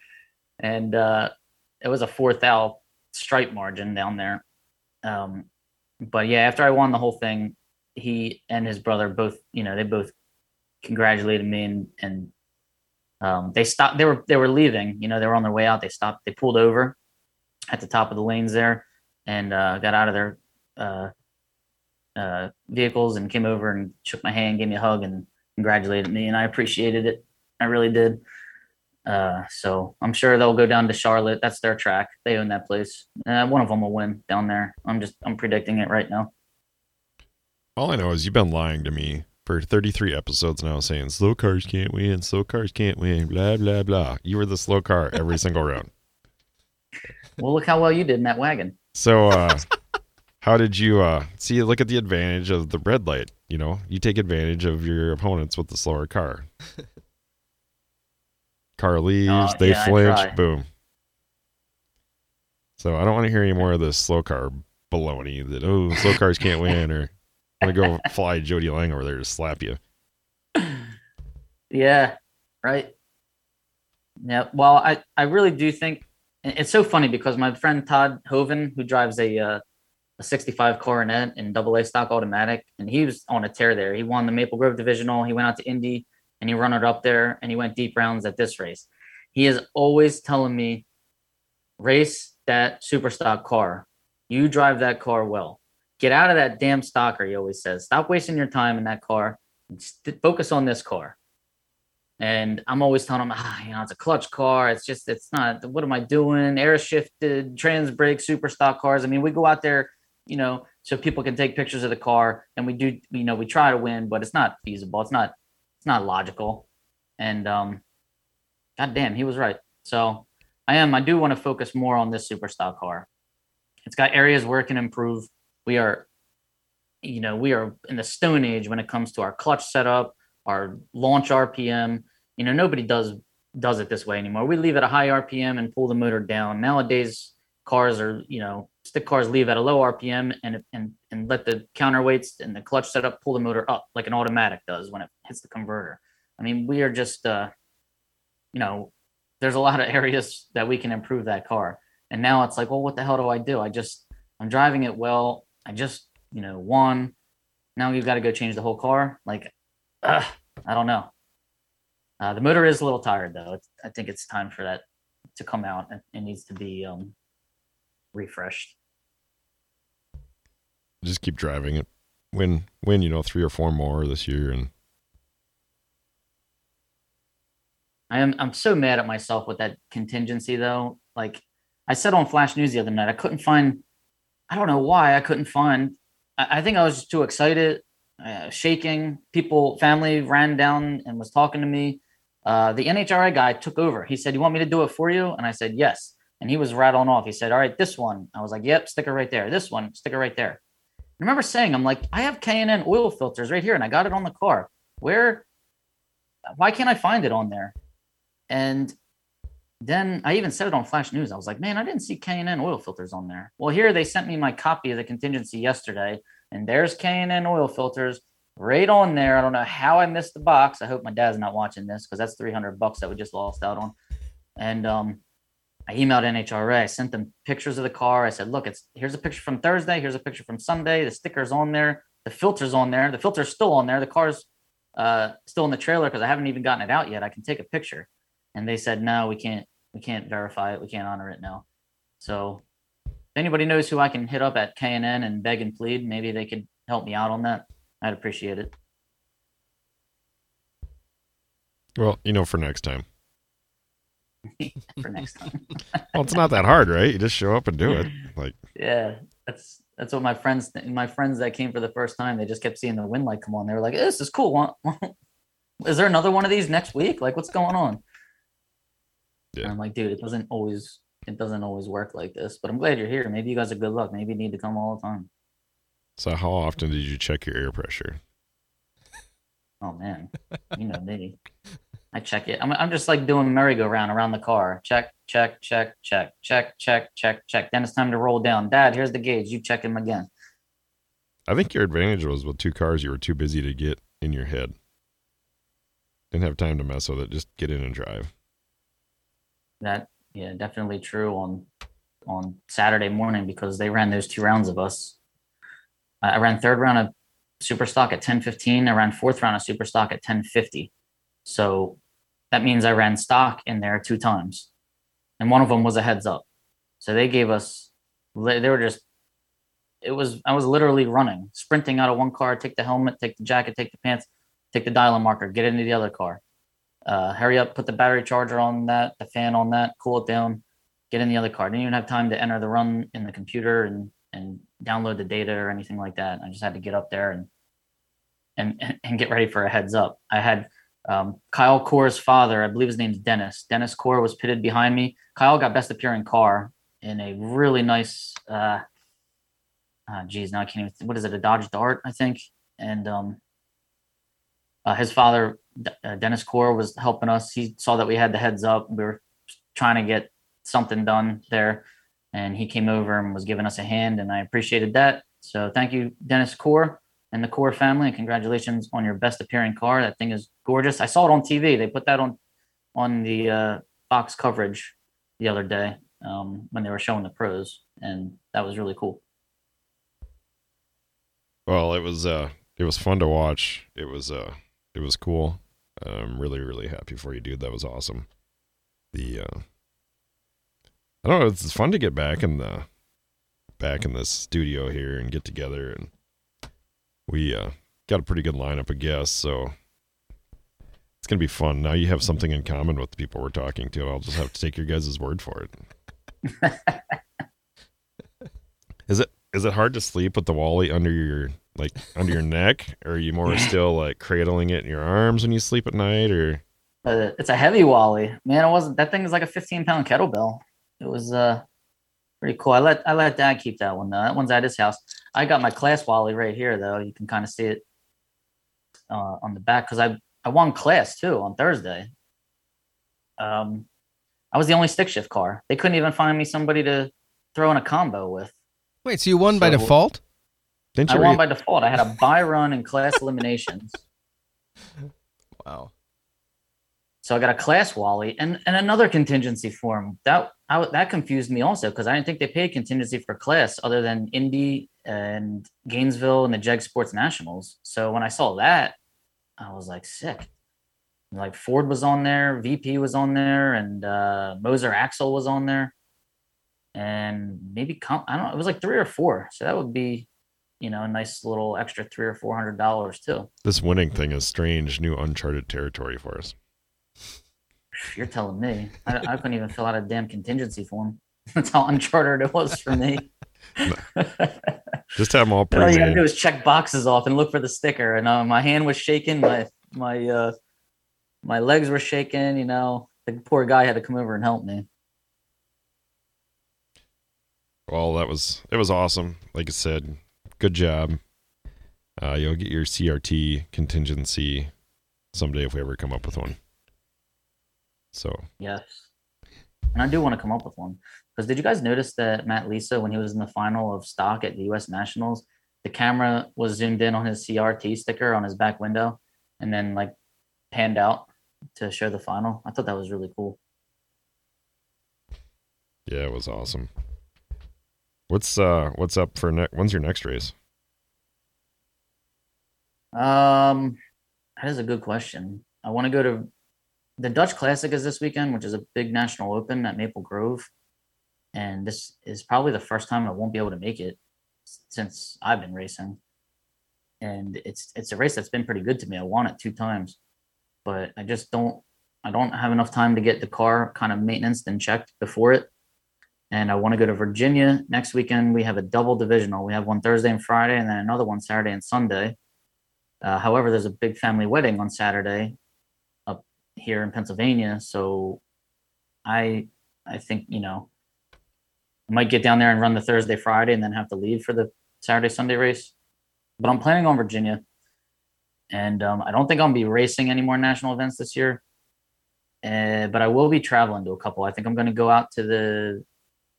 [SPEAKER 2] and uh, it was a fourth out stripe margin down there um, but yeah after I won the whole thing he and his brother both, you know, they both congratulated me and and um, they stopped. They were they were leaving. You know, they were on their way out. They stopped. They pulled over at the top of the lanes there and uh, got out of their uh, uh, vehicles and came over and shook my hand, gave me a hug, and congratulated me. And I appreciated it. I really did. Uh, so I'm sure they'll go down to Charlotte. That's their track. They own that place. Uh, one of them will win down there. I'm just I'm predicting it right now.
[SPEAKER 1] All I know is you've been lying to me for 33 episodes now, saying slow cars can't win, slow cars can't win, blah blah blah. You were the slow car every (laughs) single round.
[SPEAKER 2] Well, look how well you did in that wagon.
[SPEAKER 1] So, uh, (laughs) how did you uh, see? Look at the advantage of the red light. You know, you take advantage of your opponents with the slower car. (laughs) Car leaves,
[SPEAKER 2] Uh,
[SPEAKER 1] they
[SPEAKER 2] yeah,
[SPEAKER 1] flinch, boom. So I don't want to hear any more of this slow car baloney that oh slow cars can't (laughs) win or I'm gonna go fly Jody Lang over there to slap you.
[SPEAKER 2] Yeah, right. Yeah. Well, I, I really do think it's so funny because my friend Todd Hoven, who drives a uh, a 65 Coronet in double A stock automatic, and he was on a tear there. He won the Maple Grove Divisional. He went out to Indy and he run it up there and he went deep rounds at this race. He is always telling me, race that super stock car. You drive that car well. Get out of that damn stocker, he always says. Stop wasting your time in that car focus on this car. And I'm always telling him, ah, you know, it's a clutch car. It's just, it's not, what am I doing? Air shifted, trans brake, super stock cars. I mean, we go out there, you know, so people can take pictures of the car and we do, you know, we try to win, but it's not feasible. It's not, it's not logical. And, um, God damn, he was right. So I am, I do want to focus more on this super stock car. It's got areas where it can improve. We are, you know, we are in the stone age when it comes to our clutch setup, our launch RPM. You know, nobody does does it this way anymore. We leave at a high RPM and pull the motor down. Nowadays, cars are, you know, stick cars leave at a low RPM and and and let the counterweights and the clutch setup pull the motor up like an automatic does when it hits the converter. I mean, we are just uh you know, there's a lot of (laughs) areas that we can improve that car. And now it's like, well, what the hell do I do? I just I'm driving it well. I just, you know, won. Now you've got to go change the whole car. Like, ugh, (sighs) I don't know. Uh, the motor is a little tired though. It's, I think it's time for that to come out. It, it needs to be um, refreshed.
[SPEAKER 1] Just keep driving it. Win win, you know, three or four more this year and
[SPEAKER 2] I am I'm so mad at myself with that contingency though. Like I said on Flash News the other night, I couldn't find. I don't know why I couldn't find. I, I think I was just too excited, uh, shaking. People, family ran down and was talking to me. Uh, the NHRA guy took over. He said, "You want me to do it for you?" And I said, "Yes." And he was rattling off. He said, "All right, this one." I was like, "Yep, sticker right there. This one, sticker right there." I remember saying, "I'm like, I have K and N oil filters right here, and I got it on the car. Where? Why can't I find it on there?" And then I even said it on Flash News. I was like, man, I didn't see K&N oil filters on there. Well, here they sent me my copy of the contingency yesterday, and there's K&N oil filters right on there. I don't know how I missed the box. I hope my dad's not watching this because that's 300 bucks that we just lost out on. And um, I emailed NHRA. I sent them pictures of the car. I said, look, it's here's a picture from Thursday. Here's a picture from Sunday. The sticker's on there. The filter's on there. The filter's still on there. The car's uh, still in the trailer because I haven't even gotten it out yet. I can take a picture. And they said, no, we can't we can't verify it. We can't honor it now. So if anybody knows who I can hit up at K&N and beg and plead, maybe they could help me out on that. I'd appreciate it.
[SPEAKER 1] well, you know, for next time.
[SPEAKER 2] For next time. (laughs)
[SPEAKER 1] Well, it's not that hard, right? You just show up and do it. (laughs) Like
[SPEAKER 2] yeah, that's that's what my friends my friends that came for the first time, they just kept seeing the wind light come on. They were like, "This is cool. (laughs) Is there another one of these next week? Like what's going on?"
[SPEAKER 1] Yeah.
[SPEAKER 2] And I'm like, "Dude, it doesn't always it doesn't always work like this, but I'm glad you're here. Maybe you guys are good luck. Maybe you need to come all the time."
[SPEAKER 1] so how often did you check your air pressure?
[SPEAKER 2] Oh man, you know me. I check it. I'm, I'm just like doing merry-go-round around the car. Check, check, check, check, check, check, check, check. Then it's time to roll down. Dad, here's the gauge. You check him again.
[SPEAKER 1] I think your advantage was with two cars you were too busy to get in your head. Didn't have time to mess with it. Just get in and drive.
[SPEAKER 2] That yeah, definitely true on on Saturday morning because they ran those two rounds of us. I I ran third round of super stock at 1015. I ran fourth round of super stock at 1050. So that means I ran stock in there two times. And one of them was a heads up. So they gave us, they were just, it was, I was literally running, sprinting out of one car, take the helmet, take the jacket, take the pants, take the dial marker, get into the other car. Uh, hurry up, put the battery charger on that, the fan on that, cool it down, get in the other car. Didn't even have time to enter the run in the computer and and download the data or anything like that. I just had to get up there and and and get ready for a heads up. I had um, Kyle Corr's father, I believe his name's Dennis. Dennis Corr was pitted behind me. Kyle got best appearing car in a really nice, uh, uh geez, now I can't even, what is it, a Dodge Dart, I think. And um, uh, his father, uh, Dennis Corr, was helping us. He saw that we had the heads up. We were trying to get something done there and he came over and was giving us a hand, and I appreciated that. So thank you, Dennis Corr and the Corr family, and congratulations on your best appearing car. That thing is gorgeous. I saw it on TV. They put that on on the uh, coverage the other day um, when they were showing the pros, and that was really cool.
[SPEAKER 1] Well, it was uh, it was fun to watch. It was uh, it was cool. I'm really really happy for you, dude. That was awesome. The uh, I don't know. It's fun to get back in the back in the studio here and get together, and we uh, got a pretty good lineup of guests, so it's gonna be fun. Now you have something in common with the people we're talking to. I'll just have to take your guys' word for it. (laughs) is it is it hard to sleep with the Wally under your like under your neck, or are you more (laughs) still like cradling it in your arms when you sleep at night, or?
[SPEAKER 2] Uh, it's a heavy Wally, man. It wasn't that thing is like a 15 pound kettlebell it was uh pretty cool. I let I let Dad keep that one though. That one's at his house. I got my class Wally right here though. You can kind of see it uh, on the back because I I won class too on Thursday. Um, I was the only stick shift car. They couldn't even find me somebody to throw in a combo with.
[SPEAKER 3] Wait, so you won so, by default?
[SPEAKER 2] Didn't you I won by default. I had a bye run in class (laughs) eliminations.
[SPEAKER 3] Wow.
[SPEAKER 2] So I got a class Wally and, and another contingency form. That I, that confused me also because I didn't think they paid contingency for class other than Indy and Gainesville and the JEGS Sports Nationals. So when I saw that, I was like sick. Like Ford was on there, VP was on there, and uh, Moser Axle was on there, and maybe I don't know. It was like three or four. So that would be, you know, a nice little extra three or four hundred dollars too.
[SPEAKER 1] This winning thing is strange, new uncharted territory for us.
[SPEAKER 2] You're telling me. I, I couldn't even fill out a damn contingency form. (laughs) That's how uncharted it was for me.
[SPEAKER 1] Just have them all
[SPEAKER 2] pre (laughs) All you gotta do is check boxes off and look for the sticker. And uh, my hand was shaking. My my uh, my legs were shaking. You know, the poor guy had to come over and help me.
[SPEAKER 1] Well, that was it was awesome. Like I said, good job. Uh, you'll get your CRT contingency someday if we ever come up with one. So
[SPEAKER 2] yes, and I do want to come up with one because did you guys notice that Matt Lisa when he was in the final of stock at the U.S. Nationals, the camera was zoomed in on his CRT sticker on his back window, and then like panned out to show the final. I thought that was really cool.
[SPEAKER 1] Yeah, it was awesome. What's uh what's up for next? When's your next race?
[SPEAKER 2] Um, that is a good question. I want to go to the Dutch Classic is this weekend, which is a big national open at Maple Grove. And this is probably the first time I won't be able to make it since I've been racing. And it's it's a race that's been pretty good to me. I won it two times, but I just don't I don't have enough time to get the car kind of maintenance and checked before it. And I want to go to Virginia next weekend. We have a double divisional. We have one Thursday and Friday, and then another one Saturday and Sunday. Uh, however, there's a big family wedding on Saturday here in Pennsylvania. So I I think, you know, I might get down there and run the Thursday, Friday, and then have to leave for the Saturday, Sunday race. But I'm planning on Virginia. And um, I don't think I'll be racing any more national events this year. Uh, but I will be traveling to a couple. I think I'm going to go out to the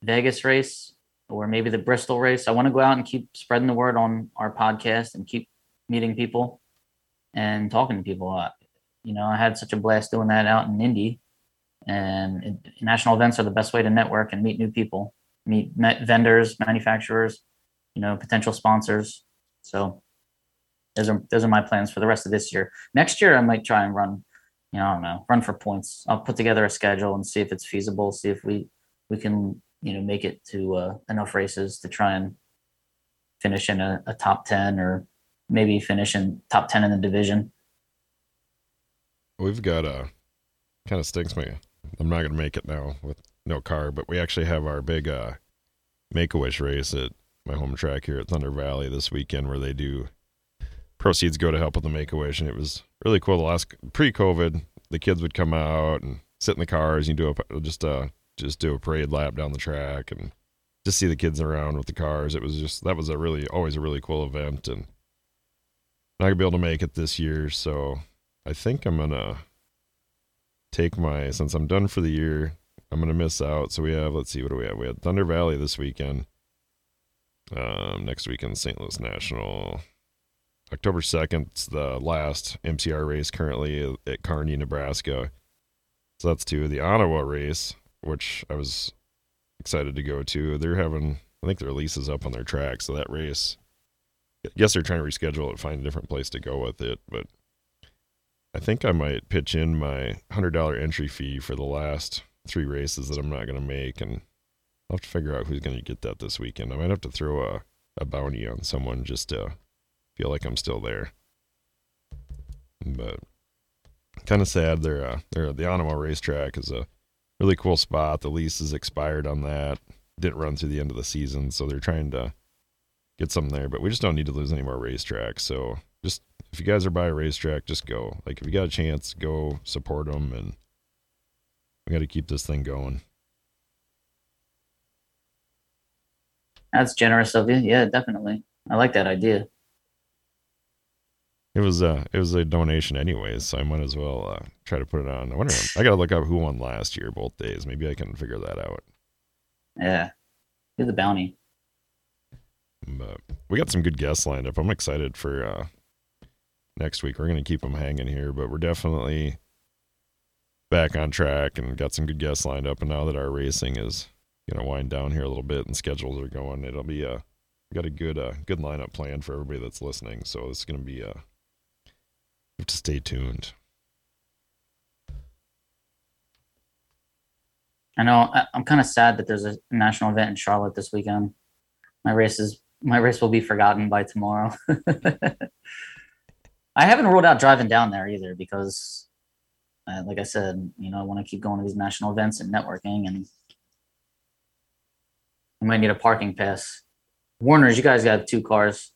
[SPEAKER 2] Vegas race or maybe the Bristol race. I want to go out and keep spreading the word on our podcast and keep meeting people and talking to people. You know, I had such a blast doing that out in Indy. And it, national events are the best way to network and meet new people, meet vendors, manufacturers, you know, potential sponsors. So those are those are my plans for the rest of this year. Next year, I might try and run, you know, I don't know, run for points. I'll put together a schedule and see if it's feasible. See if we we can you know make it to uh, enough races to try and finish in a, a top ten or maybe finish in top ten in the division.
[SPEAKER 1] We've got a kind of stinks me. I'm not gonna make it now with no car, but we actually have our big uh, Make a Wish race at my home track here at Thunder Valley this weekend, where they do proceeds go to help with the Make a Wish, and it was really cool. The last pre-COVID, the kids would come out and sit in the cars and do a just uh just do a parade lap down the track and just see the kids around with the cars. It was just that was a really always a really cool event, and not gonna be able to make it this year, so I think I'm gonna take my since I'm done for the year. I'm gonna miss out. So we have let's see what do we have? We had Thunder Valley this weekend. Um, next weekend St. Louis National. October second, the last MCR race currently at Kearney, Nebraska. So that's two. The Ottawa race, which I was excited to go to. They're having I think their lease is up on their track, so that race I guess they're trying to reschedule it, find a different place to go with it, but I think I might pitch in my hundred dollar entry fee for the last three races that I'm not going to make, and I'll have to figure out who's going to get that this weekend. I might have to throw a, a bounty on someone just to feel like I'm still there. But kind of sad. They're, uh, they're the Ottawa racetrack is a really cool spot. The lease is expired on that. Didn't run through the end of the season, so they're trying to get something there. But we just don't need to lose any more racetracks. So just if you guys are by a racetrack, just go. Like if you got a chance, go support them, and we got to keep this thing going.
[SPEAKER 2] That's generous of you. Yeah, definitely. I like that idea.
[SPEAKER 1] It was uh it was a donation anyways, so I might as well uh, try to put it on. I wonder. I gotta look up who won last year both days. Maybe I can figure that out.
[SPEAKER 2] Yeah, do the bounty.
[SPEAKER 1] But we got some good guests lined up. I'm excited for uh, next week. We're going to keep them hanging here, but we're definitely back on track and got some good guests lined up. And now that our racing is going to wind down here a little bit and schedules are going, it'll be a got a good uh, good lineup planned for everybody that's listening. So it's going to be uh, have to stay tuned.
[SPEAKER 2] I know I'm kind of sad that there's a national event in Charlotte this weekend. My race is my race will be forgotten by tomorrow. (laughs) I haven't ruled out driving down there either because, uh, like I said, you know, I want to keep going to these national events and networking, and I might need a parking pass. Warner's, you guys got two cars.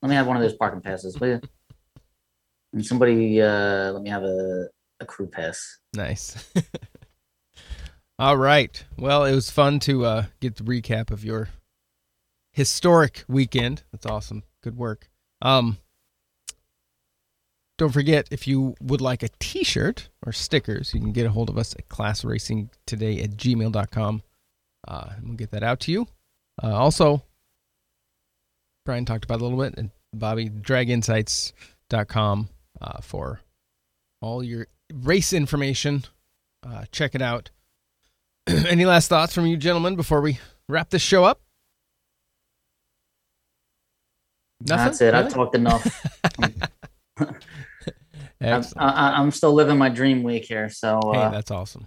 [SPEAKER 2] Let me have one of those parking passes, will you? And somebody, uh, let me have a, a crew pass.
[SPEAKER 3] Nice. (laughs) All right. Well, it was fun to uh, get the recap of your historic weekend. That's awesome. Good work. Um, don't forget, if you would like a t shirt or stickers, you can get a hold of us at classracingtoday at gmail.com. Uh, and we'll get that out to you. Uh, also, Brian talked about a little bit, and Bobby, draginsights.com uh, for all your race information. Uh, check it out. (clears throat) Any last thoughts from you gentlemen before we wrap this show up?
[SPEAKER 2] Nothing? That's it. Really? I've talked enough. (laughs) I'm, I, am still living my dream week here. So
[SPEAKER 3] hey, uh, that's awesome.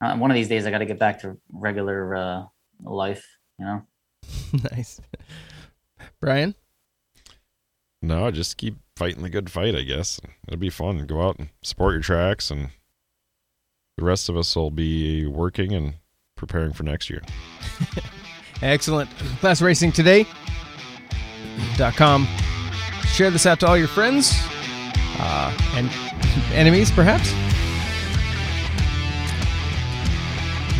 [SPEAKER 2] Uh, one of these days, I got to get back to regular uh, life. You know. (laughs)
[SPEAKER 3] nice, Brian.
[SPEAKER 1] No, just keep fighting the good fight. I guess it'll be fun. Go out and support your tracks, and the rest of us will be working and preparing for next year. (laughs)
[SPEAKER 3] Excellent. Class Racing today. Dot com. Share this out to all your friends uh, and enemies, perhaps.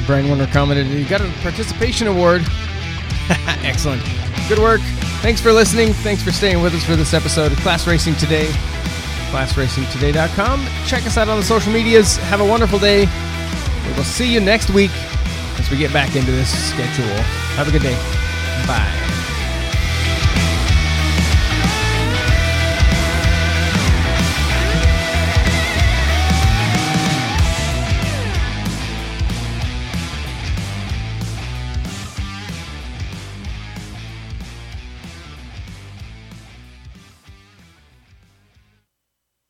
[SPEAKER 3] Brian Warner commented, "You got a participation award." (laughs) Excellent, good work. Thanks for listening. Thanks for staying with us for this episode of Class Racing Today. ClassRacingToday.com. Check us out on the social medias. Have a wonderful day. We will see you next week as we get back into this schedule. Have a good day. Bye.